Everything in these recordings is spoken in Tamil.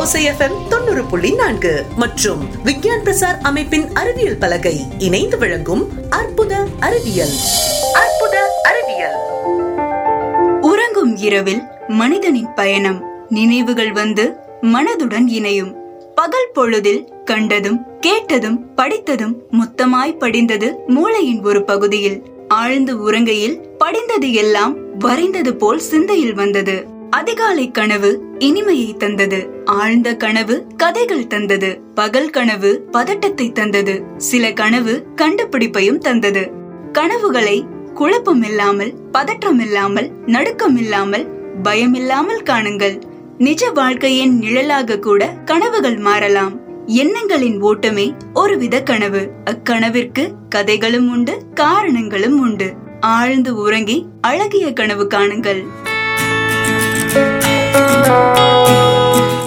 ஒசைஎஃப்எம் தொண்ணூறு புள்ளி நான்கு மற்றும் விக்யான் பிரசார் அமைப்பின் அறிவியல் பலகை இணைந்து வழங்கும் அற்புத அறிவியல். அற்புத அறிவியல். உறங்கும் இரவில் மனிதனின் பயணம். நினைவுகள் வந்து மனதுடன் இணையும். பகல் பொழுதில் கண்டதும் கேட்டதும் படித்ததும் மொத்தமாய் படிந்தது மூளையின் ஒரு பகுதியில். ஆழ்ந்து உறங்கையில் படிந்தது எல்லாம் வரைந்தது போல் சிந்தையில் வந்தது. அதிகாலை கனவு இனிமையை தந்தது. ஆழ்ந்த கனவு கதைகள் தந்தது. பகல் கனவு பதட்டத்தை தந்தது. சில கனவு கண்டுபிடிப்பையும் தந்தது. கனவுகளை குழப்பம் இல்லாமல் பதற்றம் இல்லாமல் நடுக்கம் இல்லாமல் பயம் இல்லாமல் காணுங்கள். நிஜ வாழ்க்கையின் நிழலாக கூட கனவுகள் மாறலாம். எண்ணங்களின் ஓட்டமே ஒருவித கனவு. அக்கனவிற்கு கதைகளும் உண்டு காரணங்களும் உண்டு. ஆழ்ந்து உறங்கி அழகிய கனவு காணுங்கள்.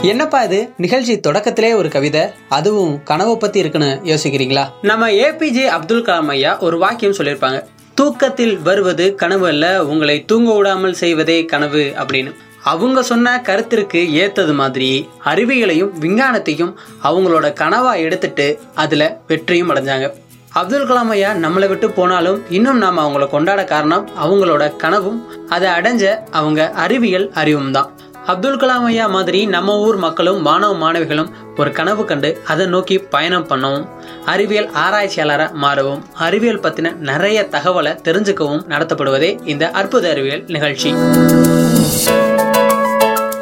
என்னப்பா இது? நிகழ்ச்சி தொடக்கத்திலே ஒரு கவிதை அதுவும் கனவை பத்தி இருக்குன்னு யோசிக்கிறீங்களா? நம்ம ஏபிஜே அப்துல் கலாம் ஐயா ஒரு வாக்கியம் சொல்லியிருப்பாங்க. தூக்கத்தில் வருவது கனவு அல்ல உங்களை தூங்க விடாமல் செய்வதே கனவு அப்படின்னு. அவங்க சொன்ன கருத்திற்கு ஏத்தது மாதிரி அறிவியலையும் விஞ்ஞானத்தையும் அவங்களோட கனவா எடுத்துட்டு அதுல வெற்றியும் அடைஞ்சாங்க. அப்துல் கலாம் ஐயா நம்மளை விட்டு போனாலும் இன்னும் நாம் அவங்கள கொண்டாட காரணம் அவங்களோட கனவும் அதை அடைஞ்ச அவங்க அறிவியல் அறிவும் தான். அப்துல் கலாம் ஐயா மாதிரி நம்ம ஊர் மக்களும் மாணவ மாணவிகளும் ஒரு கனவு கண்டு அதை நோக்கி பயணம் பண்ணவும் அறிவியல் ஆராய்ச்சியாளராக மாறவும் அறிவியல் பற்றின நிறைய தகவலை தெரிஞ்சுக்கவும் நடத்தப்படுவதே இந்த அற்புத அறிவியல் நிகழ்ச்சி.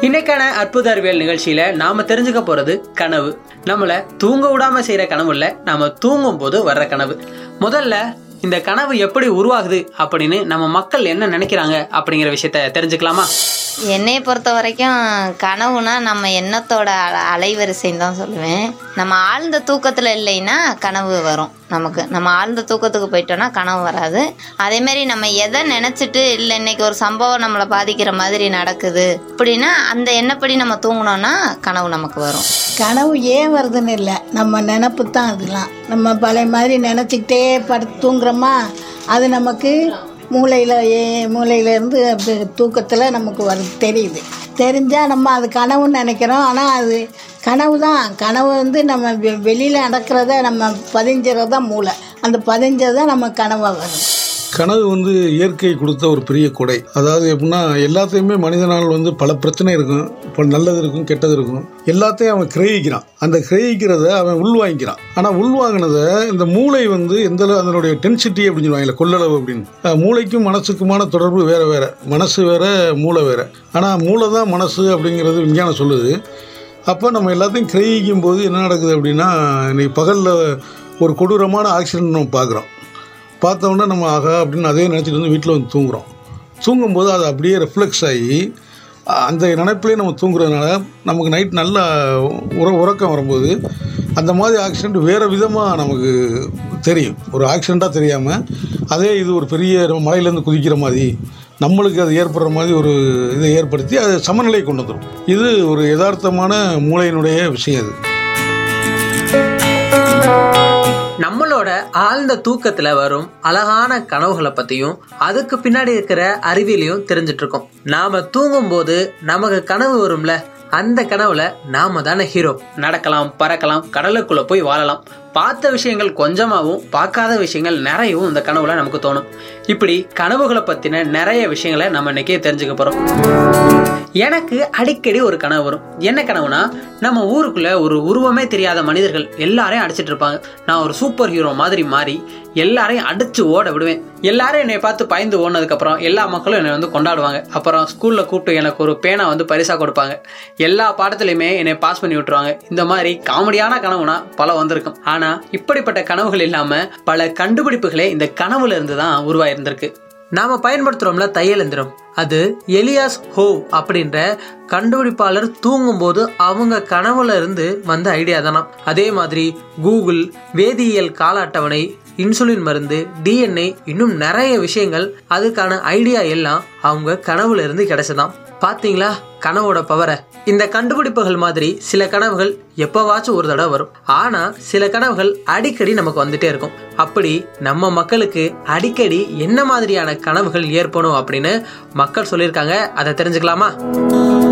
இன்னைக்கான அற்புத அறிவியல் நிகழ்ச்சியில நாம தெரிஞ்சுக்க போறது கனவு. நம்மள தூங்க விடாம செய்யற கனவு இல்ல நாம தூங்கும் போது வர்ற கனவு. முதல்ல இந்த கனவு எப்படி உருவாகுது அப்படின்னு நம்ம மக்கள் என்ன நினைக்கிறாங்க அப்படிங்கிற விஷயத்த தெரிஞ்சுக்கலாமா? என்னை பொறுத்த வரைக்கும் கனவுனா நம்ம எண்ணத்தோட அலைவரிசைன்னு தான் சொல்லுவேன். நம்ம ஆழ்ந்த தூக்கத்தில் இல்லைன்னா கனவு வரும் நமக்கு. நம்ம ஆழ்ந்த தூக்கத்துக்கு போயிட்டோம்னா கனவு வராது. அதேமாரி நம்ம எதை நினச்சிட்டு இல்லை இன்னைக்கு ஒரு சம்பவம் நம்மளை பாதிக்கிற மாதிரி நடக்குது அப்படின்னா அந்த எண்ணப்படி நம்ம தூங்கினோன்னா கனவு நமக்கு வரும். கனவு ஏன் வருதுன்னு இல்லை. நம்ம நினப்பு தான் அதெல்லாம். நம்ம பழைய மாதிரி நினச்சிக்கிட்டே படுத்து தூங்குறோமா? அது நமக்கு மூளையில் ஏ மூளையிலேருந்து அப்படி தூக்கத்தில் நமக்கு வரு தெரியுது. தெரிஞ்சால் நம்ம அது கனவுன்னு நினைக்கிறோம். ஆனால் அது கனவு தான் கனவு வந்து நம்ம வெளியில் நடக்கிறத நம்ம பதிஞ்சிறது தான் மூளை. அந்த பதிஞ்சது நம்ம கனவாக வரும் கனவு வந்து இயற்கை கொடுத்த ஒரு பெரிய கொடை. அதாவது எப்படின்னா எல்லாத்தையுமே மனிதனால் வந்து பல பிரச்சனை இருக்கும். இப்போ நல்லது இருக்கும் கெட்டது இருக்கும். எல்லாத்தையும் அவன் கிரகிக்கிறான். அந்த கிரகிக்கிறத அவன் உள்வாங்கிக்கிறான். ஆனால் உள்வாங்கினதை இந்த மூளை வந்து எந்த அதனுடைய டென்சிட்டி அப்படின்னு சொல்லுவாங்க கொள்ளளவு அப்படின்னு. மூளைக்கும் மனசுக்குமான தொடர்பு வேற வேற. மனசு வேற மூளை வேற. ஆனால் மூளை தான் மனசு அப்படிங்கிறது விஞ்ஞானம் சொல்லுது. அப்போ நம்ம எல்லாத்தையும் கிரகிக்கும் போது என்ன நடக்குது அப்படின்னா இன்னைக்கு பகலில் ஒரு கொடூரமான ஆக்சிடென்ட் நம்ம பார்க்குறோம். பார்த்த உடனே நம்ம ஆகா அப்படின்னு அதே நினச்சிட்டு வந்து வீட்டில் வந்து தூங்குறோம். தூங்கும்போது அது அப்படியே ரிஃப்ளெக்ஸ் ஆகி அந்த நினைப்பிலே நம்ம தூங்குறதுனால நமக்கு நைட் நல்லா உற உறக்கம் வரும்போது அந்த மாதிரி ஆக்சிடெண்ட் வேறு விதமாக நமக்கு தெரியும். ஒரு ஆக்சிடெண்ட்டாக தெரியாமல் அதே இது ஒரு பெரிய மலையிலேருந்து குதிக்கிற மாதிரி நம்மளுக்கு அது ஏற்படுற மாதிரி ஒரு இதை ஏற்படுத்தி அது சமநிலையை கொண்டு வந்துடும் இது ஒரு யதார்த்தமான மூளையினுடைய விஷயம் அது. நம்மளோட ஆழ்ந்த தூக்கத்துல வரும் அழகான கனவுகளை பத்தியும் அதுக்கு பின்னாடி இருக்கிற அறிவியலையும் தெரிஞ்சிட்டு இருக்கோம் நாம தூங்கும் போது நமக்கு கனவு வரும்ல அந்த கனவுல நாம தானே ஹீரோ நடக்கலாம் பறக்கலாம் கடலுக்குள்ள போய் வாழலாம். பார்த்த விஷயங்கள் கொஞ்சமாகவும் பார்க்காத விஷயங்கள் நிறையவும் இந்த கனவுல நமக்கு தோணும். இப்படி கனவுகளை பத்தின நிறைய விஷயங்களை நம்ம இன்னைக்கே தெரிஞ்சுக்க போறோம். எனக்கு அடிக்கடி ஒரு கனவு வரும். என்ன கனவுனா நம்ம ஊருக்குள்ள ஒரு உருவமே தெரியாத மனிதர்கள் எல்லாரையும் அடிச்சிட்டு இருப்பாங்க. நான் ஒரு சூப்பர் ஹீரோ மாதிரி மாறி எல்லாரையும் அடிச்சு ஓட விடுவேன். எல்லாரும் என்னை பார்த்து பயந்து ஓடினதுக்கப்புறம் எல்லா மக்களும் என்னை வந்து கொண்டாடுவாங்க. அப்புறம் ஸ்கூலில் கூப்பிட்டு எனக்கு ஒரு பேனா வந்து பரிசாக கொடுப்பாங்க. எல்லா பாடத்துலையுமே என்னை பாஸ் பண்ணி விட்டுருவாங்க. இந்த மாதிரி காமெடியான கனவுனா பல வந்திருக்கும். ஆனால் இப்படிப்பட்ட கனவுகள் இல்லாமல் பல கண்டுபிடிப்புகளே இந்த கனவுல இருந்து தான் உருவாயிருந்திருக்கு. நாம பயன்படுத்துறோம்ல தையல் எந்திரம். அது எலியாஸ் ஹோ அப்படின்ற கண்டுபிடிப்பாளர் தூங்கும்போது அவங்க கனவுல இருந்து வந்த ஐடியா தானா அதே மாதிரி கூகுள் வேதியியல் கால அட்டவணை இன்சுலின் மருந்து டிஎன்ஏ இன்னும் நிறைய விஷயங்கள். அதுக்கான ஐடியா எல்லாம் அவங்க கனவுல இருந்து கிடைச்சதாம். பாத்தீங்களா? கனவோட பவரை இந்த கண்டுபிடிப்புகள் மாதிரி சில கனவுகள் எப்பவாச்சும் ஒரு தடவை வரும். ஆனா சில கனவுகள் அடிக்கடி நமக்கு வந்துட்டே இருக்கும். அப்படி நம்ம மக்களுக்கு அடிக்கடி என்ன மாதிரியான கனவுகள் ஏற்படும் அப்படின்னு மக்கள் சொல்லியிருக்காங்க. அதை தெரிஞ்சுக்கலாமா?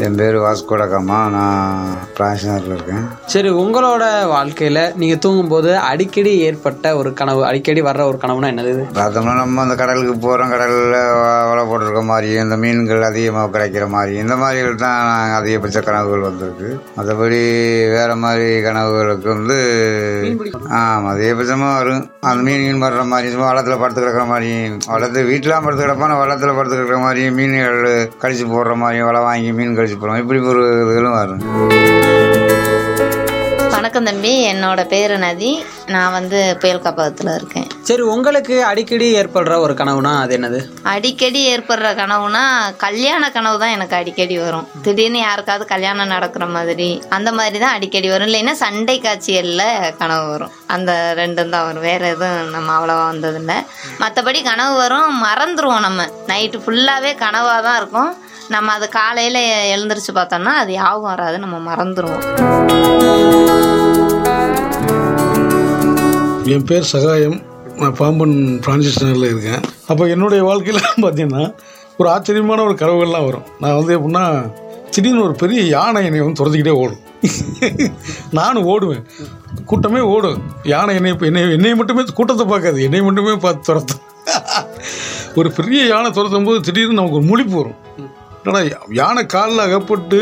என் பேர் வாஸ்கோடகாமா நான் பிரான்ஸ்நகரில் இருக்கேன். சரி உங்களோட வாழ்க்கையில நீங்க தூங்கும்போது அடிக்கடி ஏற்பட்ட ஒரு கனவு அடிக்கடி வர்ற ஒரு கனவுனா என்னது? பார்த்தோம்னா நம்ம அந்த கடலுக்கு போகிறோம் கடலில் வலை போட்டிருக்க மாதிரி இந்த மீன்கள் அதிகமாக கிடைக்கிற மாதிரி இந்த மாதிரிகள் தான் நாங்கள் அதிகபட்ச கனவுகள் வந்திருக்கு. மற்றபடி வேறு மாதிரி கனவுகளுக்கு வந்து ஆமாம் அதிகபட்சமாக வரும். அந்த மீன் மீன் வர்ற மாதிரி சும்மா வளத்தில் படுத்து கிடக்கிற மாதிரி வளத்து வீட்டிலாம் படுத்து கிடப்பான வளத்தில் படுத்து கிடக்கிற மாதிரி மீன்கள் கழிச்சு போடுற மாதிரி வலை வாங்கி மீன் கழிச்சு போடுறோம் இப்படி ஒரு இதுகளும் வரும் வணக்கம் தம்பி. என்னோட பேரு நதி. நான் வந்து புயல் காப்பகத்தில் இருக்கேன். சரி உங்களுக்கு அடிக்கடி ஏற்படுற ஒரு கனவுனா அது என்னது? அடிக்கடி ஏற்படுற கனவுனா கல்யாண கனவு தான் எனக்கு அடிக்கடி வரும். திடீர்னு யாருக்காவது கல்யாணம் நடக்கிற மாதிரி அந்த மாதிரி தான் அடிக்கடி வரும். இல்லைன்னா சண்டை காட்சிகளில் கனவு வரும். அந்த ரெண்டும் தான் வரும். வேற எதுவும் நம்ம அவ்வளோவா வந்ததில்லை. மற்றபடி கனவு வரும். மறந்துடுவோம் நம்ம. நைட்டு ஃபுல்லாகவே கனவாக தான் இருக்கும். நம்ம அது காலையில் எழுந்திரிச்சு பார்த்தோம்னா அது யாவும் வராது நம்ம மறந்துடுவோம் என் பேர் சகாயம். நான் பாம்பன் பிரான்சிஸ் நகரில் இருக்கேன். அப்போ என்னுடைய வாழ்க்கையில் பார்த்தீங்கன்னா ஒரு ஆச்சரியமான ஒரு கனவுகள்லாம் வரும். நான் வந்து எப்படின்னா திடீர்னு ஒரு பெரிய யானை என்னை வந்து துரத்திக்கிட்டே ஓடும். நானும் ஓடுவேன். கூட்டமே ஓடும். யானை என்னை என்னை என்னை மட்டுமே கூட்டத்தை பார்க்காது என்னை மட்டுமே பார்த்து துரத்தும். ஒரு பெரிய யானை துரத்தும் போது திடீர்னு நமக்கு ஒரு முழிப்பு வரும். என்னடா யானை காலில் அகப்பட்டு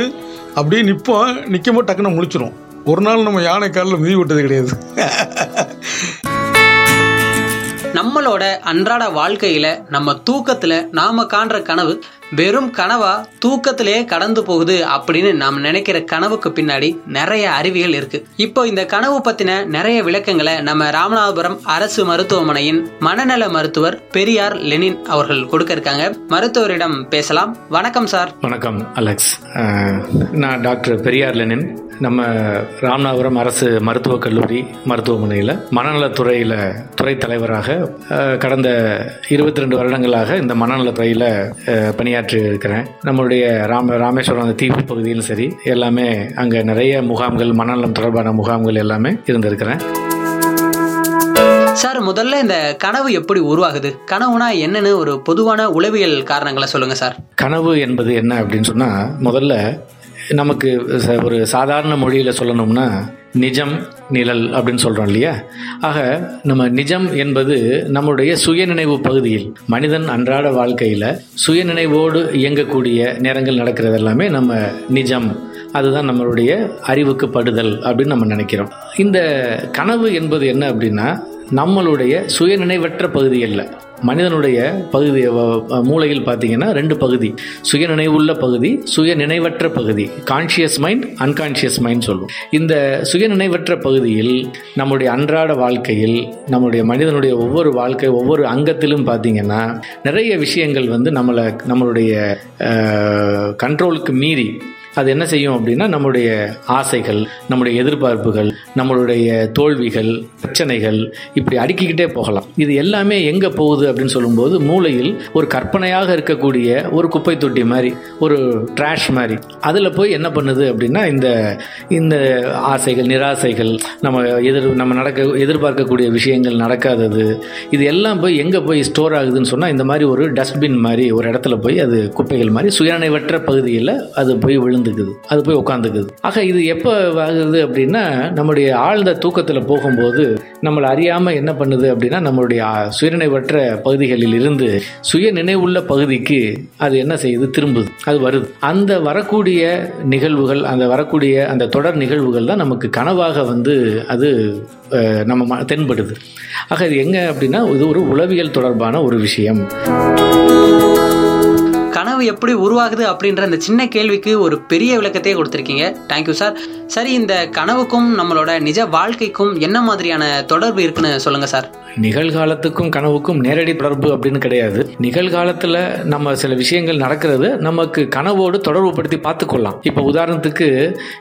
அப்படியே நிற்போம் நிற்கும்போது டக்குன்னு முழிச்சிரும். ஒரு நாள் நம்ம யானை காலில் மிதி விட்டது கிடையாது. நம்மளோட அன்றாட வாழ்க்கையில நம்ம தூக்கத்துல நாம காண்ற கனவு வெறும் கனவா தூக்கத்திலேயே கடந்து போகுது அப்படின்னு நாம் நினைக்கிற கனவுக்கு பின்னாடி நிறைய அறிவியல் இருக்கு. இப்போ இந்த கனவு பத்தின நிறைய விளக்கங்களை நம்ம ராமநாதபுரம் அரசு மருத்துவமனையின் மனநல மருத்துவர் பெரியார் லெனின் அவர்கள் கொடுக்க இருக்காங்க மருத்துவரிடம் பேசலாம். வணக்கம் சார். வணக்கம் அலெக்ஸ். நான் டாக்டர் பெரியார் லெனின். நம்ம ராமநாதபுரம் அரசு மருத்துவக் கல்லூரி மருத்துவமனையில் மனநலத்துறையில் துறை தலைவராக கடந்த இருபத்தி ரெண்டு வருடங்களாக இந்த மனநலத்துறையில் அஹ், பணியாற்றி இருக்கிறேன். நம்மளுடைய ராம ராமேஸ்வரம் அந்த தீவு பகுதியிலும் சரி எல்லாமே அங்கே நிறைய முகாம்கள் மனநலம் தொடர்பான முகாம்கள் எல்லாமே இருந்திருக்கிறேன். சார் முதல்ல இந்த கனவு எப்படி உருவாகுது? கனவுனா என்னன்னு ஒரு பொதுவான உளவியல் காரணங்களை சொல்லுங்க சார். கனவு என்பது என்ன அப்படின்னு சொன்னால் முதல்ல நமக்கு ஒரு சாதாரண மொழியில் சொல்லணும்னா நிஜம் நிழல் அப்படின்னு சொல்கிறோம் இல்லையா? ஆக நம்ம நிஜம் என்பது நம்முடைய சுயநினைவு பகுதியில் மனிதன் அன்றாட வாழ்க்கையில் சுயநினைவோடு இயங்கக்கூடிய நேரங்கள் நடக்கிறது எல்லாமே நம்ம நிஜம். அதுதான் நம்மளுடைய அறிவுக்கு படுதல் அப்படின்னு நம்ம நினைக்கிறோம். இந்த கனவு என்பது என்ன அப்படின்னா நம்மளுடைய சுயநினைவற்ற பகுதி அல்ல மனிதனுடைய பகுதி மூளையில் பார்த்தீங்கன்னா ரெண்டு பகுதி. சுயநினைவுள்ள பகுதி சுயநினைவற்ற பகுதி. கான்ஷியஸ் மைண்ட் அன்கான்ஷியஸ் மைண்ட் சொல்லுவோம். இந்த சுயநினைவற்ற பகுதியில் நம்முடைய அன்றாட வாழ்க்கையில் நம்முடைய மனிதனுடைய ஒவ்வொரு வாழ்க்கை ஒவ்வொரு அங்கத்திலும் பார்த்தீங்கன்னா நிறைய விஷயங்கள் வந்து நம்மளை நம்மளுடைய கண்ட்ரோலுக்கு மீறி அது என்ன செய்யும் அப்படின்னா நம்முடைய ஆசைகள் நம்முடைய எதிர்பார்ப்புகள் நம்மளுடைய தோல்விகள் பிரச்சனைகள் இப்படி அடுக்கிக்கிட்டே போகலாம். இது எல்லாமே எங்கே போகுது அப்படின்னு சொல்லும்போது மூளையில் ஒரு கற்பனையாக இருக்கக்கூடிய ஒரு குப்பை தொட்டி மாதிரி ஒரு ட்ராஷ் மாதிரி. அதில் போய் என்ன பண்ணுது அப்படின்னா இந்த இந்த ஆசைகள் நிராசைகள் நம்ம எதிர் நம்ம நடக்க எதிர்பார்க்கக்கூடிய விஷயங்கள் நடக்காதது இது எல்லாம் போய் எங்கே போய் ஸ்டோர் ஆகுதுன்னு சொன்னால் இந்த மாதிரி ஒரு டஸ்ட்பின் மாதிரி ஒரு இடத்துல போய் அது குப்பைகள் மாதிரி சுயநினைவற்ற பகுதியில் அது போய் இருக்குது அது போய் உட்காந்துக்குது ஆக இது எப்போ ஆகுது அப்படின்னா நம்முடைய ஆழ்ந்த தூக்கத்தில் போகும்போது நம்மளை அறியாமல் என்ன பண்ணுது அப்படின்னா நம்மளுடைய சுயநினைவற்ற பகுதிகளில் இருந்து சுய நினைவுள்ள பகுதிக்கு அது என்ன செய்யுது? திரும்புது. அது வருது. அந்த வரக்கூடிய நிகழ்வுகள் அந்த வரக்கூடிய அந்த தொடர் நிகழ்வுகள் தான் நமக்கு கனவாக வந்து அது நம்ம ம- தென்படுது. ஆக இது எங்கே அப்படின்னா இது ஒரு உளவியல் தொடர்பான ஒரு விஷயம். கனவு எப்படி உருவாகுது அப்படின்ற இந்த சின்ன கேள்விக்கு ஒரு பெரிய விளக்கத்தையே கொடுத்துருக்கீங்க. தேங்க்யூ சார் சரி இந்த கனவுக்கும் நம்மளோட நிஜ வாழ்க்கைக்கும் என்ன மாதிரியான தொடர்பு இருக்குன்னு சொல்லுங்க சார் நிகழ்காலத்துக்கும் கனவுக்கும் நேரடி தொடர்பு அப்படின்னு கிடையாது. நிகழ்காலத்தில் நம்ம சில விஷயங்கள் நடக்கிறது நமக்கு கனவோடு தொடர்புபடுத்தி பார்த்துக்கொள்ளலாம். இப்போ உதாரணத்துக்கு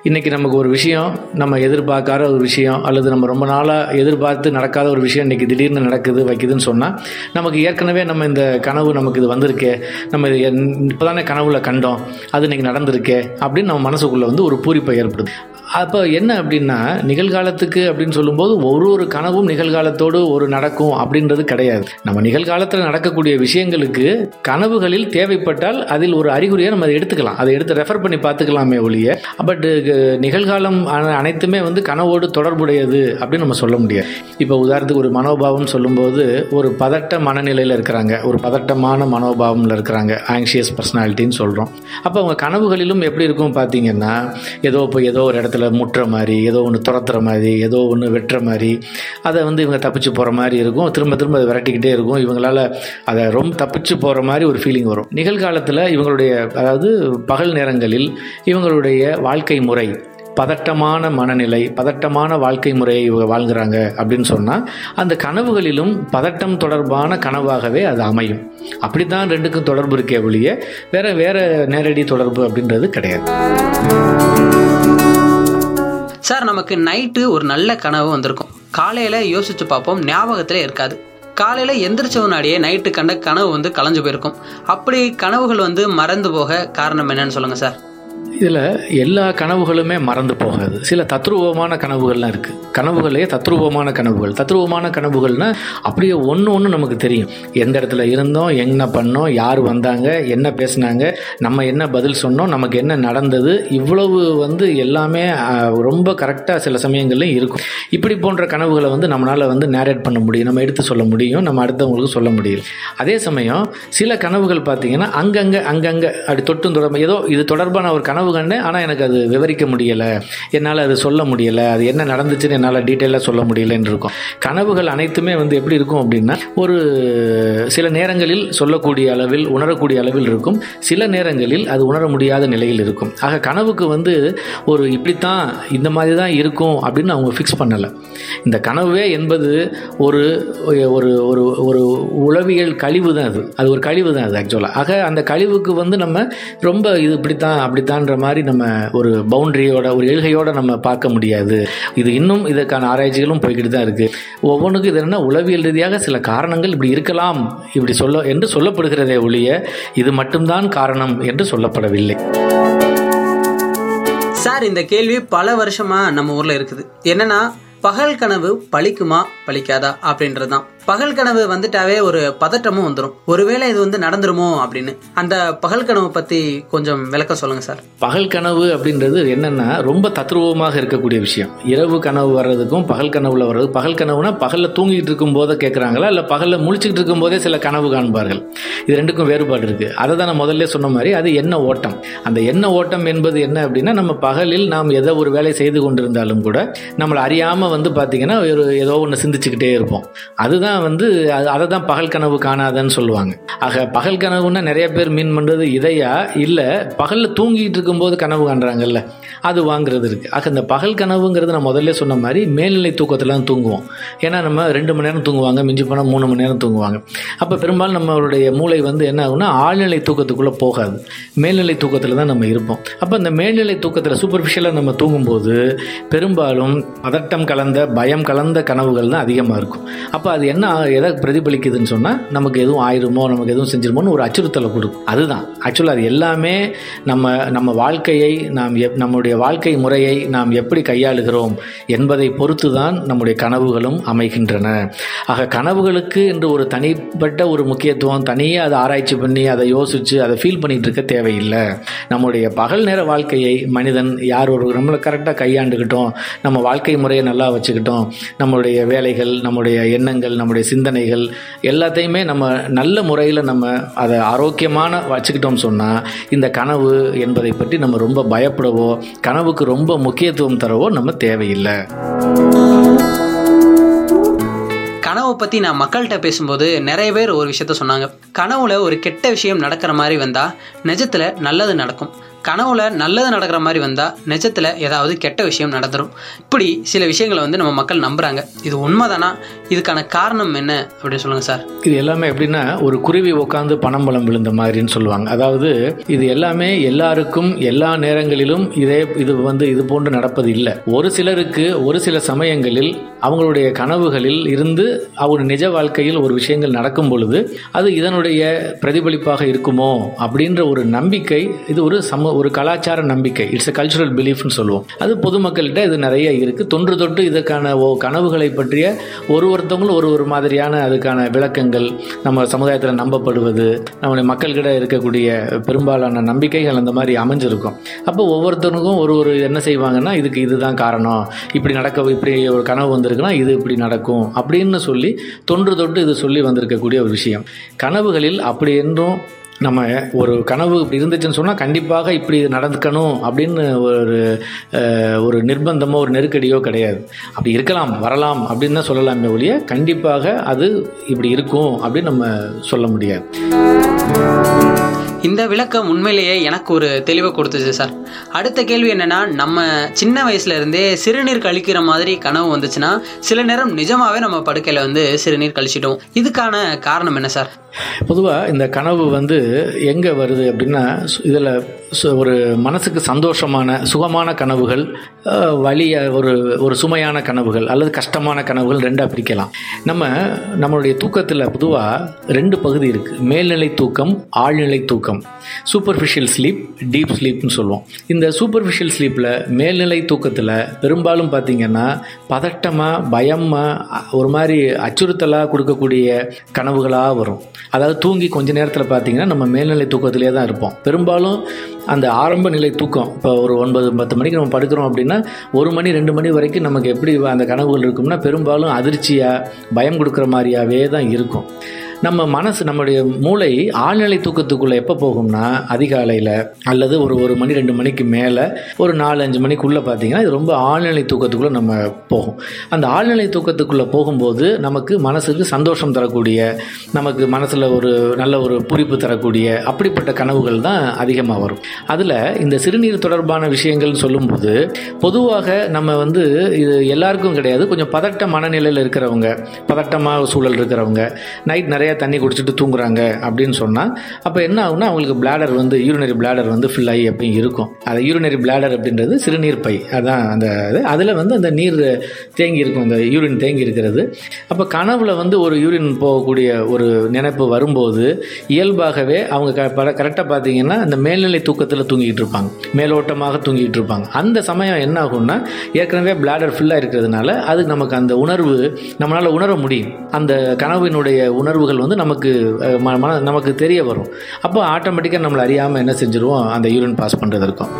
இன்னைக்கு நமக்கு ஒரு விஷயம் நம்ம எதிர்பார்க்காத ஒரு விஷயம் அல்லது நம்ம ரொம்ப நாளாக எதிர்பார்த்து நடக்காத ஒரு விஷயம் இன்னைக்கு திடீர்னு நடக்குது வைக்குதுன்னு சொன்னால் நமக்கு ஏற்கனவே நம்ம இந்த கனவு நமக்கு இது வந்திருக்கே நம்ம இது இப்போதானே கனவுல கண்டோம். அது இன்னைக்கு நடந்திருக்கே அப்படின்னு நம்ம மனசுக்குள்ள வந்து ஒரு பூரிப்பை ஏற்படுது அப்போ என்ன அப்படின்னா நிகழ்காலத்துக்கு அப்படின்னு சொல்லும்போது ஒரு ஒரு கனவும் நிகழ்காலத்தோடு ஒரு நடக்கும் அப்படின்றது கிடையாது. நம்ம நிகழ்காலத்தில் நடக்கக்கூடிய விஷயங்களுக்கு கனவுகளில் தேவைப்பட்டால் அதில் ஒரு அறிகுறியை நம்ம அதை எடுத்துக்கலாம். அதை எடுத்து ரெஃபர் பண்ணி பார்த்துக்கலாமே ஒழிய பட் நிகழ்காலம் அனைத்துமே வந்து கனவோடு தொடர்புடையது அப்படின்னு நம்ம சொல்ல முடியாது. இப்போ உதாரணத்துக்கு ஒரு மனோபாவம் சொல்லும்போது ஒரு பதட்ட மனநிலையில் இருக்கிறாங்க. ஒரு பதட்டமான மனோபாவம்ல இருக்கிறாங்க. ஆங்ஷியஸ் பர்சனாலிட்டின்னு சொல்கிறோம் அப்போ அவங்க கனவுகளிலும் எப்படி இருக்கும் பார்த்தீங்கன்னா ஏதோ இப்போ ஏதோ ஒரு இடத்துல முட்டுற மாதிரி ஏதோ ஒன்று துரத்துற மாதிரி ஏதோ ஒன்று வெட்டுற மாதிரி அதை வந்து இவங்க தப்பிச்சு போகிற மாதிரி இருக்கும். திரும்ப திரும்ப அதை விரட்டிக்கிட்டே இருக்கும். இவங்களால அதை ரொம்ப தப்பிச்சு போகிற மாதிரி ஒரு ஃபீலிங் வரும். நிகழ்காலத்தில் இவங்களுடைய அதாவது பகல் நேரங்களில் இவங்களுடைய வாழ்க்கை முறை பதட்டமான மனநிலை பதட்டமான வாழ்க்கை முறையை இவங்க வாழ்கிறாங்க அப்படின்னு சொன்னால் அந்த கனவுகளிலும் பதட்டம் தொடர்பான கனவாகவே அது அமையும். அப்படி தான் ரெண்டுக்கும் தொடர்பு இருக்கே ஒழிய வேற வேற நேரடி தொடர்பு அப்படின்றது கிடையாது. சார் நமக்கு நைட்டு ஒரு நல்ல கனவு வந்திருக்கும். காலையில் யோசிச்சு பார்ப்போம் ஞாபகத்தில் இருக்காது. காலையில் எந்திரிச்ச முன்னாடியே நைட்டு கண்ட கனவு வந்து கலைஞ்சு போயிருக்கும். அப்படி கனவுகள் வந்து மறந்து போக காரணம் என்னன்னு சொல்லுங்கள் சார். இதில் எல்லா கனவுகளுமே மறந்து போகாது. சில தத்ரூபமான கனவுகள்லாம் இருக்குது கனவுகளே தத்ரூபமான கனவுகள். தத்ரூபமான கனவுகள்னால் அப்படியே ஒன்று ஒன்று நமக்கு தெரியும். எந்த இடத்துல இருந்தோம் என்ன பண்ணோம் யார் வந்தாங்க என்ன பேசினாங்க நம்ம என்ன பதில் சொன்னோம் நமக்கு என்ன நடந்தது இவ்வளவு வந்து எல்லாமே ரொம்ப கரெக்டாக சில சமயங்கள்லையும் இருக்கும். இப்படி போன்ற கனவுகளை வந்து நம்மளால் வந்து நேரேட் பண்ண முடியும். நம்ம எடுத்து சொல்ல முடியும். நம்ம அடுத்தவங்களுக்கு சொல்ல முடியும். அதே சமயம் சில கனவுகள் பார்த்திங்கன்னா அங்கங்கே அங்கங்கே அப்படி தொட்டும் தொடர்பு ஏதோ இது தொடர்பான ஒரு கனவு கண்டேன் ஆனால் எனக்கு அது விவரிக்க முடியலை. என்னால் அது சொல்ல முடியலை. அது என்ன நடந்துச்சுன்னு என்னால் டீட்டெயிலாக சொல்ல முடியலன்னு இருக்கும். கனவுகள் அனைத்துமே வந்து எப்படி இருக்கும் அப்படின்னா ஒரு சில நேரங்களில் சொல்லக்கூடிய அளவில் உணரக்கூடிய அளவில் இருக்கும். சில நேரங்களில் அது உணர முடியாத நிலையில் இருக்கும். ஆக கனவுக்கு வந்து ஒரு இப்படித்தான் இந்த மாதிரி தான் இருக்கும் அப்படின்னு அவங்க ஃபிக்ஸ் பண்ணலை. இந்த கனவே என்பது ஒரு ஒரு ஒரு ஒரு உளவியல் கழிவு தான் அது. அது ஒரு கழிவு தான் அது ஆக்சுவலாக ஆக அந்த கழிவுக்கு வந்து நம்ம ரொம்ப இது இப்படித்தான் அப்படித்தான் அப்படின்ற மாதிரி நம்ம ஒரு பவுண்டரியோட ஒரு எழுகையோட நம்ம பார்க்க முடியாது. இது இன்னும் இதற்கான ஆராய்ச்சிகளும் போய்கிட்டு தான் இருக்குது ஒவ்வொன்றுக்கும் இது என்ன உளவியல் ரீதியாக சில காரணங்கள் இப்படி இருக்கலாம் இப்படி சொல்ல என்று சொல்லப்படுகிறதே ஒழிய இது மட்டும்தான் காரணம் என்று சொல்லப்படவில்லை. சார் இந்த கேள்வி பல வருஷமாக நம்ம ஊரில் இருக்குது. என்னென்னா பகல் கனவு பழிக்குமா பழிக்காதா அப்படின்றது தான் பகல் கனவு வந்துட்டாவே ஒரு பதட்டமும் வந்துடும் ஒருவேளை இது வந்து நடந்துருமோ அப்படின்னு. அந்த பகல் கனவு பத்தி கொஞ்சம் விளக்கம் சொல்லுங்க சார். பகல் கனவு அப்படின்றது என்னன்னா ரொம்ப தத்ரூபமாக இருக்கக்கூடிய விஷயம். இரவு கனவு வர்றதுக்கும் பகல் கனவுல வர்றது பகல் கனவுனா பகல்ல தூங்கிட்டு இருக்கும் போதே கேட்குறாங்களா இல்லை பகல்ல முழிச்சுட்டு இருக்கும் போதே சில கனவு காண்பார்கள்? இது ரெண்டுக்கும் வேறுபாடு இருக்கு. அதை தான் நான் முதல்ல சொன்ன மாதிரி அது என்ன ஓட்டம்? அந்த என்ன ஓட்டம் என்பது என்ன அப்படின்னா நம்ம பகலில் நாம் எதோ ஒரு வேலை செய்து கொண்டிருந்தாலும் கூட நம்மளை அறியாம வந்து பாத்தீங்கன்னா ஒரு ஏதோ ஒன்று சிந்திச்சுக்கிட்டே இருப்போம். அதுதான் வந்து அது அதை தான் பகல் கனவு காணாதன்னு சொல்லுவாங்க. ஆக பகல் கனவுன்னா நிறைய பேர் மீன் பண்ணுறது இதையா? இல்லை பகலில் தூங்கிட்டு இருக்கும்போது கனவு காண்றாங்கல்ல அது வாங்குறது இருக்கு. ஆக இந்த பகல் கனவுங்கிறது நான் முதல்ல சொன்ன மாதிரி மேல்நிலை தூக்கத்தில் தான் தூங்குவோம். ஏன்னா நம்ம ரெண்டு மணி நேரம் தூங்குவாங்க மிஞ்சி போனால் மூணு மணி நேரம் தூங்குவாங்க. அப்போ பெரும்பாலும் நம்மளுடைய மூளை வந்து என்ன ஆகுனா ஆழ்நிலை தூக்கத்துக்குள்ளே போகாது. மேல்நிலை தூக்கத்தில் தான் நம்ம இருப்போம். அப்போ இந்த மேல்நிலை தூக்கத்தில் சூப்பர்ஃபிஷியலாக நம்ம தூங்கும்போது பெரும்பாலும் பதட்டம் கலந்த பயம் கலந்த கனவுகள் தான் அதிகமாக இருக்கும். அப்போ அது என்ன என்ன எதை பிரதிபலிக்குதுன்னு சொன்னால் நமக்கு எதுவும் ஆயிருமோ நமக்கு எதுவும் செஞ்சிருமோன்னு ஒரு அச்சுறுத்தலை கொடுக்கும். அதுதான். ஆக்சுவலாக அது எல்லாமே நம்ம நம்ம வாழ்க்கையை நாம் எப் நம்முடைய வாழ்க்கை முறையை நாம் எப்படி கையாளுகிறோம் என்பதை பொறுத்து தான் நம்முடைய கனவுகளும் அமைகின்றன. ஆக கனவுகளுக்கு என்று ஒரு தனிப்பட்ட ஒரு முக்கியத்துவம் தனியாக அதை ஆராய்ச்சி பண்ணி அதை யோசித்து அதை ஃபீல் பண்ணிகிட்டு இருக்க தேவையில்லை. நம்முடைய பகல் நேர வாழ்க்கையை மனிதன் யார் ஒரு நம்மளை கரெக்டாக கையாண்டுக்கிட்டோம் நம்ம வாழ்க்கை முறையை நல்லா வச்சுக்கிட்டோம் நம்மளுடைய வேலைகள் நம்முடைய எண்ணங்கள் நம்முடைய சிந்தனைகள் எல்லாத்தையுமே நம்ம நல்ல முறையில் நம்ம அதை ஆரோக்கியமான வச்சுக்கிட்டோம் சொன்னால் இந்த கனவு என்பதை பற்றி நம்ம ரொம்ப பயப்படவோ கனவுக்கு ரொம்ப முக்கியத்துவம் தரவோ நம்ம தேவையில்லை. கனவை பற்றி நான் மக்கள்கிட்ட பேசும்போது நிறைய பேர் ஒரு விஷயத்த சொன்னாங்க. கனவுல ஒரு கெட்ட விஷயம் நடக்கிற மாதிரி வந்தால் நிஜத்தில் நல்லது நடக்கும். கனவுல நல்லது நடக்கிற மாதிரி வந்தால் நிஜத்தில் ஏதாவது கெட்ட விஷயம் நடந்துடும் இப்படி சில விஷயங்களை வந்து நம்ம மக்கள் நம்புகிறாங்க இது உண்மைதானா? இதுக்கான காரணம் என்ன? அப்படின்னு சொல்லுங்கள் சார். இது எல்லாமே எப்படின்னா ஒரு குருவி உட்காந்து பனம்பழம் விழுந்த மாதிரின்னு சொல்லுவாங்க. அதாவது இது எல்லாமே எல்லாருக்கும் எல்லா நேரங்களிலும் இதே இது வந்து இது போன்று நடப்பது இல்லை. ஒரு சிலருக்கு ஒரு சில சமயங்களில் அவங்களுடைய கனவுகளில் இருந்து அவங்க நிஜ வாழ்க்கையில் ஒரு விஷயங்கள் நடக்கும் பொழுது அது இதனுடைய பிரதிபலிப்பாக இருக்குமோ? அப்படின்ற ஒரு நம்பிக்கை இது ஒரு சமூக ஒரு கலாச்சார நம்பிக்கை. இட்ஸ் அ கல்ச்சுரல் பிலீஃப்னு சொல்லுவோம். அது பொதுமக்கள்கிட்ட இது நிறைய இருக்குது தொன்று தொட்டு இதுக்கான ஓ கனவுகளை பற்றிய ஒரு ஒருத்தவங்களும் ஒரு ஒரு மாதிரியான அதுக்கான விளக்கங்கள் நம்ம சமுதாயத்தில் நம்பப்படுவது நம்முடைய மக்கள்கிட்ட இருக்கக்கூடிய பெரும்பாலான நம்பிக்கைகள் அந்த மாதிரி அமைஞ்சிருக்கும். அப்போ ஒவ்வொருத்தனுக்கும் ஒரு ஒரு என்ன செய்வாங்கன்னா இதுக்கு இதுதான் காரணம். இப்படி நடக்க இப்படி ஒரு கனவு வந்திருக்குன்னா இது இப்படி நடக்கும் அப்படின்னு சொல்லி தொன்று தொட்டு இது சொல்லி வந்திருக்கக்கூடிய ஒரு விஷயம். கனவுகளில் அப்படி என்றும் நம்ம ஒரு கனவு இப்படி இருந்துச்சுன்னு சொன்னால் கண்டிப்பாக இப்படி நடந்துக்கணும் அப்படின்னு ஒரு ஒரு நிர்பந்தமோ ஒரு நெருக்கடியோ கிடையாது. அப்படி இருக்கலாம் வரலாம் அப்படின்னு தான் சொல்லலாமே ஒழிய கண்டிப்பாக அது இப்படி இருக்கும் அப்படின்னு நம்ம சொல்ல முடியாது. இந்த விளக்கம் உண்மையிலேயே எனக்கு ஒரு தெளிவை கொடுத்துச்சு சார். அடுத்த கேள்வி என்னென்னா நம்ம சின்ன வயசுல இருந்தே சிறுநீர் கழிக்கிற மாதிரி கனவு வந்துச்சுன்னா சில நேரம் நிஜமாவே நம்ம படுக்கையில் வந்து சிறுநீர் கழிச்சிட்டோம். இதுக்கான காரணம் என்ன சார்? பொதுவாக இந்த கனவு வந்து எங்கே வருது அப்படின்னா இதில் ஒரு மனசுக்கு சந்தோஷமான சுகமான கனவுகள் அஹ், வலிய ஒரு ஒரு சுமையான கனவுகள் அல்லது கஷ்டமான கனவுகள் ரெண்டாக பிரிக்கலாம். நம்ம நம்மளுடைய தூக்கத்தில் பொதுவாக ரெண்டு பகுதி இருக்குது மேல்நிலை தூக்கம் ஆழ்நிலை தூக்கம். சூப்பர்ஃபிஷியல் ஸ்லீப் டீப் ஸ்லீப்னு சொல்லுவோம். இந்த சூப்பர்ஃபிஷியல் ஸ்லீப்பில் மேல்நிலை தூக்கத்தில் பெரும்பாலும் பார்த்தீங்கன்னா பதட்டமாக பயமாக ஒரு மாதிரி அச்சுறுத்தலாக கொடுக்கக்கூடிய கனவுகளாக வரும். அதாவது தூங்கி கொஞ்ச நேரத்தில் பார்த்தீங்கன்னா நம்ம மேல்நிலை தூக்கத்திலே தான் இருப்போம். பெரும்பாலும் அந்த ஆரம்ப நிலை தூக்கம் இப்போ ஒரு ஒன்பது பத்து மணிக்கு நம்ம படுக்கிறோம் அப்படின்னா ஒரு மணி ரெண்டு மணி வரைக்கும் நமக்கு எப்படி அந்த கனவுகள் இருக்கும்னா பெரும்பாலும் அதிர்ச்சியாக பயம் கொடுக்குற மாதிரியாவே தான் இருக்கும். நம்ம மனசு நம்முடைய மூளை ஆழ்நிலை தூக்கத்துக்குள்ளே எப்போ போகும்னா அதிகாலையில் அல்லது ஒரு ஒரு மணி ரெண்டு மணிக்கு மேலே ஒரு நாலு அஞ்சு மணிக்குள்ளே பார்த்தீங்கன்னா இது ரொம்ப ஆழ்நிலை தூக்கத்துக்குள்ளே நம்ம போகும். அந்த ஆழ்நிலை தூக்கத்துக்குள்ளே போகும்போது நமக்கு மனசுக்கு சந்தோஷம் தரக்கூடிய நமக்கு மனசில் ஒரு நல்ல ஒரு புரிப்பு தரக்கூடிய அப்படிப்பட்ட கனவுகள் தான் அதிகமாக வரும். அதில் இந்த சிறுநீர் தொடர்பான விஷயங்கள் சொல்லும்போது பொதுவாக நம்ம வந்து இது எல்லாருக்கும் கிடையாது. கொஞ்சம் பதட்ட மனநிலையில் இருக்கிறவங்க பதட்டமாக சூழல் இருக்கிறவங்க நைட் நிறைய தண்ணி குடிச்சிட்டு தூங்குறாங்க அப்படின்னு சொன்னால் அப்போ என்ன ஆகும்னா அவங்களுக்கு பிளாடர் வந்து யூரினரி பிளாடர் வந்து ஃபில் ஆகி அப்படி இருக்கும். அது யூரினரி பிளாடர் அப்படின்றது சிறுநீர் பை. அதான் அந்த இது. அதில் வந்து அந்த நீர் தேங்கி இருக்கும். அந்த யூரின் தேங்கி இருக்கிறது. அப்போ கனவுல வந்து ஒரு யூரின் போகக்கூடிய ஒரு நினைப்பு வரும்போது இயல்பாகவே அவங்க க கரெக்டாக பார்த்தீங்கன்னா அந்த மேல்நிலை தூக்கத்தில் தூங்கிட்டு இருப்பாங்க. மேலோட்டமாக தூங்கிட்டு இருப்பாங்க. அந்த சமயம் என்ன ஆகும்னா ஏற்கனவே பிளாடர் ஃபில்லாக இருக்கிறதுனால அது நமக்கு அந்த உணர்வு நம்மளால் உணர முடியும். அந்த கனவினுடைய உணர்வுகள் வந்து நமக்கு மன நமக்கு தெரிய வரும். அப்போ ஆட்டோமேட்டிக்காக நம்மளை அறியாமல் என்ன செஞ்சுருவோம்? அந்த யூரின் பாஸ் பண்ணுறது இருக்கும்.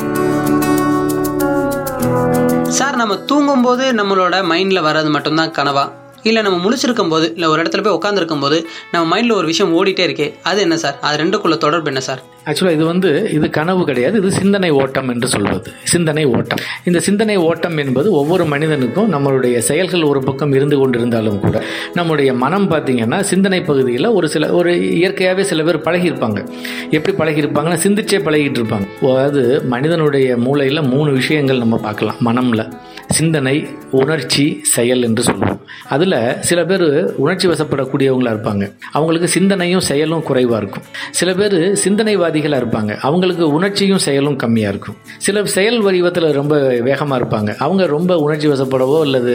சார் நம்ம தூங்கும்போது நம்மளோட மைண்ட்ல வர்றது மட்டும்தான் கனவா? இல்லை நம்ம முழிச்சிருக்கும் போது இல்லை ஒரு இடத்துல போய் உட்காந்துருக்கும் போது நம்ம மைண்டில் ஒரு விஷயம் ஓடிட்டே இருக்கே அது என்ன சார்? அது ரெண்டுக்குள்ள தொடர்பு என்ன சார்? ஆக்சுவலாக இது வந்து இது கனவு கிடையாது இது சிந்தனை ஓட்டம் என்று சொல்வது. சிந்தனை ஓட்டம். இந்த சிந்தனை ஓட்டம் என்பது ஒவ்வொரு மனிதனுக்கும் நம்மளுடைய செயல்கள் ஒரு பக்கம் இருந்து கொண்டிருந்தாலும் கூட நம்முடைய மனம் பார்த்தீங்கன்னா சிந்தனை பகுதியில் ஒரு சில ஒரு இயற்கையாகவே சில பேர் பழகியிருப்பாங்க. எப்படி பழகியிருப்பாங்கன்னா சிந்திச்சே பழகிட்டு இருப்பாங்க அதாவது மனிதனுடைய மூளையில் மூணு விஷயங்கள் நம்ம பார்க்கலாம். மனமில். சிந்தனை உணர்ச்சி செயல் என்று சொல்லுவோம் அதில் சில பேர் உணர்ச்சி வசப்படக்கூடியவங்களாக இருப்பாங்க. அவங்களுக்கு சிந்தனையும் செயலும் குறைவாக இருக்கும். சில பேர் சிந்தனைவாதிகளாக இருப்பாங்க. அவங்களுக்கு உணர்ச்சியும் செயலும் கம்மியாக இருக்கும். சில செயல் வடிவத்தில் ரொம்ப வேகமாக இருப்பாங்க. அவங்க ரொம்ப உணர்ச்சி வசப்படவோ அல்லது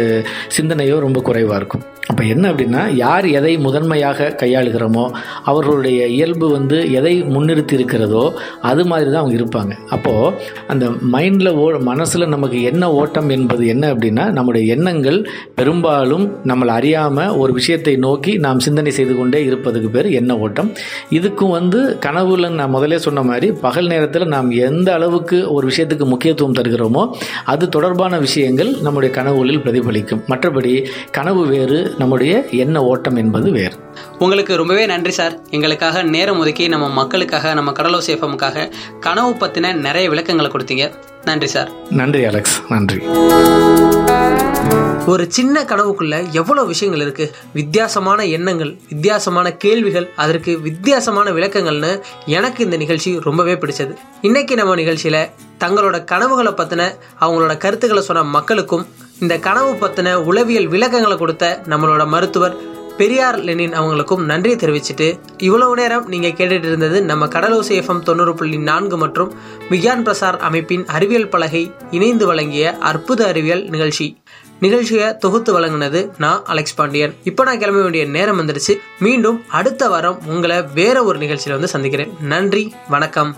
சிந்தனையோ ரொம்ப குறைவாக இருக்கும். அப்போ என்ன அப்படின்னா யார் எதை முதன்மையாக கையாளுகிறோமோ அவர்களுடைய இயல்பு வந்து எதை முன்னிறுத்தி இருக்கிறதோ அது மாதிரி தான் அவங்க இருப்பாங்க. அப்போது அந்த மைண்டில் ஓ மனசில் நமக்கு என்ன ஓட்டம் என்பது என்ன அப்படின்னா நம்முடைய எண்ணங்கள் பெரும்பாலும் நம்மளை அறியாமல் ஒரு விஷயத்தை நோக்கி நாம் சிந்தனை செய்து கொண்டே இருப்பதுக்கு பேர் எண்ண ஓட்டம். இதுக்கும் வந்து கனவுல நான் முதலே சொன்ன மாதிரி பகல் நேரத்தில் நாம் எந்த அளவுக்கு ஒரு விஷயத்துக்கு முக்கியத்துவம் தருகிறோமோ அது தொடர்பான விஷயங்கள் நம்முடைய கனவுகளில் பிரதிபலிக்கும். மற்றபடி கனவு வேறு நம்முடைய எண்ண ஓட்டம் என்பது வேறு. உங்களுக்கு ரொம்பவே நன்றி சார். எங்களுக்காக நேரம் ஒதுக்கி நம்ம மக்களுக்காக நம்ம கடலோசி எஃப்எம்முக்காக கனவு பற்றின நிறைய விளக்கங்களை கொடுத்தீங்க. நன்றி சார். நன்றி அலெக்ஸ். நன்றி. ஒரு சின்ன கனவுக்குள்ள எவ்வளவு விஷயங்கள் இருக்கு? வித்தியாசமான எண்ணங்கள் வித்தியாசமான கேள்விகள் அதற்கு வித்தியாசமான விளக்கங்கள்னு எனக்கு இந்த நிகழ்ச்சி ரொம்பவே பிடிச்சது. இன்னைக்கு நம்ம நிகழ்ச்சியில தங்களோட கனவுகளை பத்தின அவங்களோட கருத்துக்களை சொன்ன மக்களுக்கும் இந்த கனவு பத்தின உளவியல் விளக்கங்களை கொடுத்த நம்மளோட மருத்துவர் பெரியார் லெனின் அவங்களுக்கும் நன்றியை தெரிவிச்சுட்டு இவ்வளவு நேரம் நீங்க கேட்டுட்டு இருந்தது நம்ம கடலோசி எஃப்எம் தொண்ணூறு புள்ளி நான்கு மற்றும் விக்யான் பிரசார் அமைப்பின் அறிவியல் பலகை இணைந்து வழங்கிய அற்புத அறிவியல் நிகழ்ச்சி. நிகழ்ச்சியை தொகுத்து வழங்கினது நான் அலெக்ஸ் பாண்டியன். இப்போ நான் கிளம்ப வேண்டிய நேரம் வந்துடுச்சு. மீண்டும் அடுத்த வாரம் உங்களை வேற ஒரு நிகழ்ச்சியில வந்து சந்திக்கிறேன். நன்றி. வணக்கம்.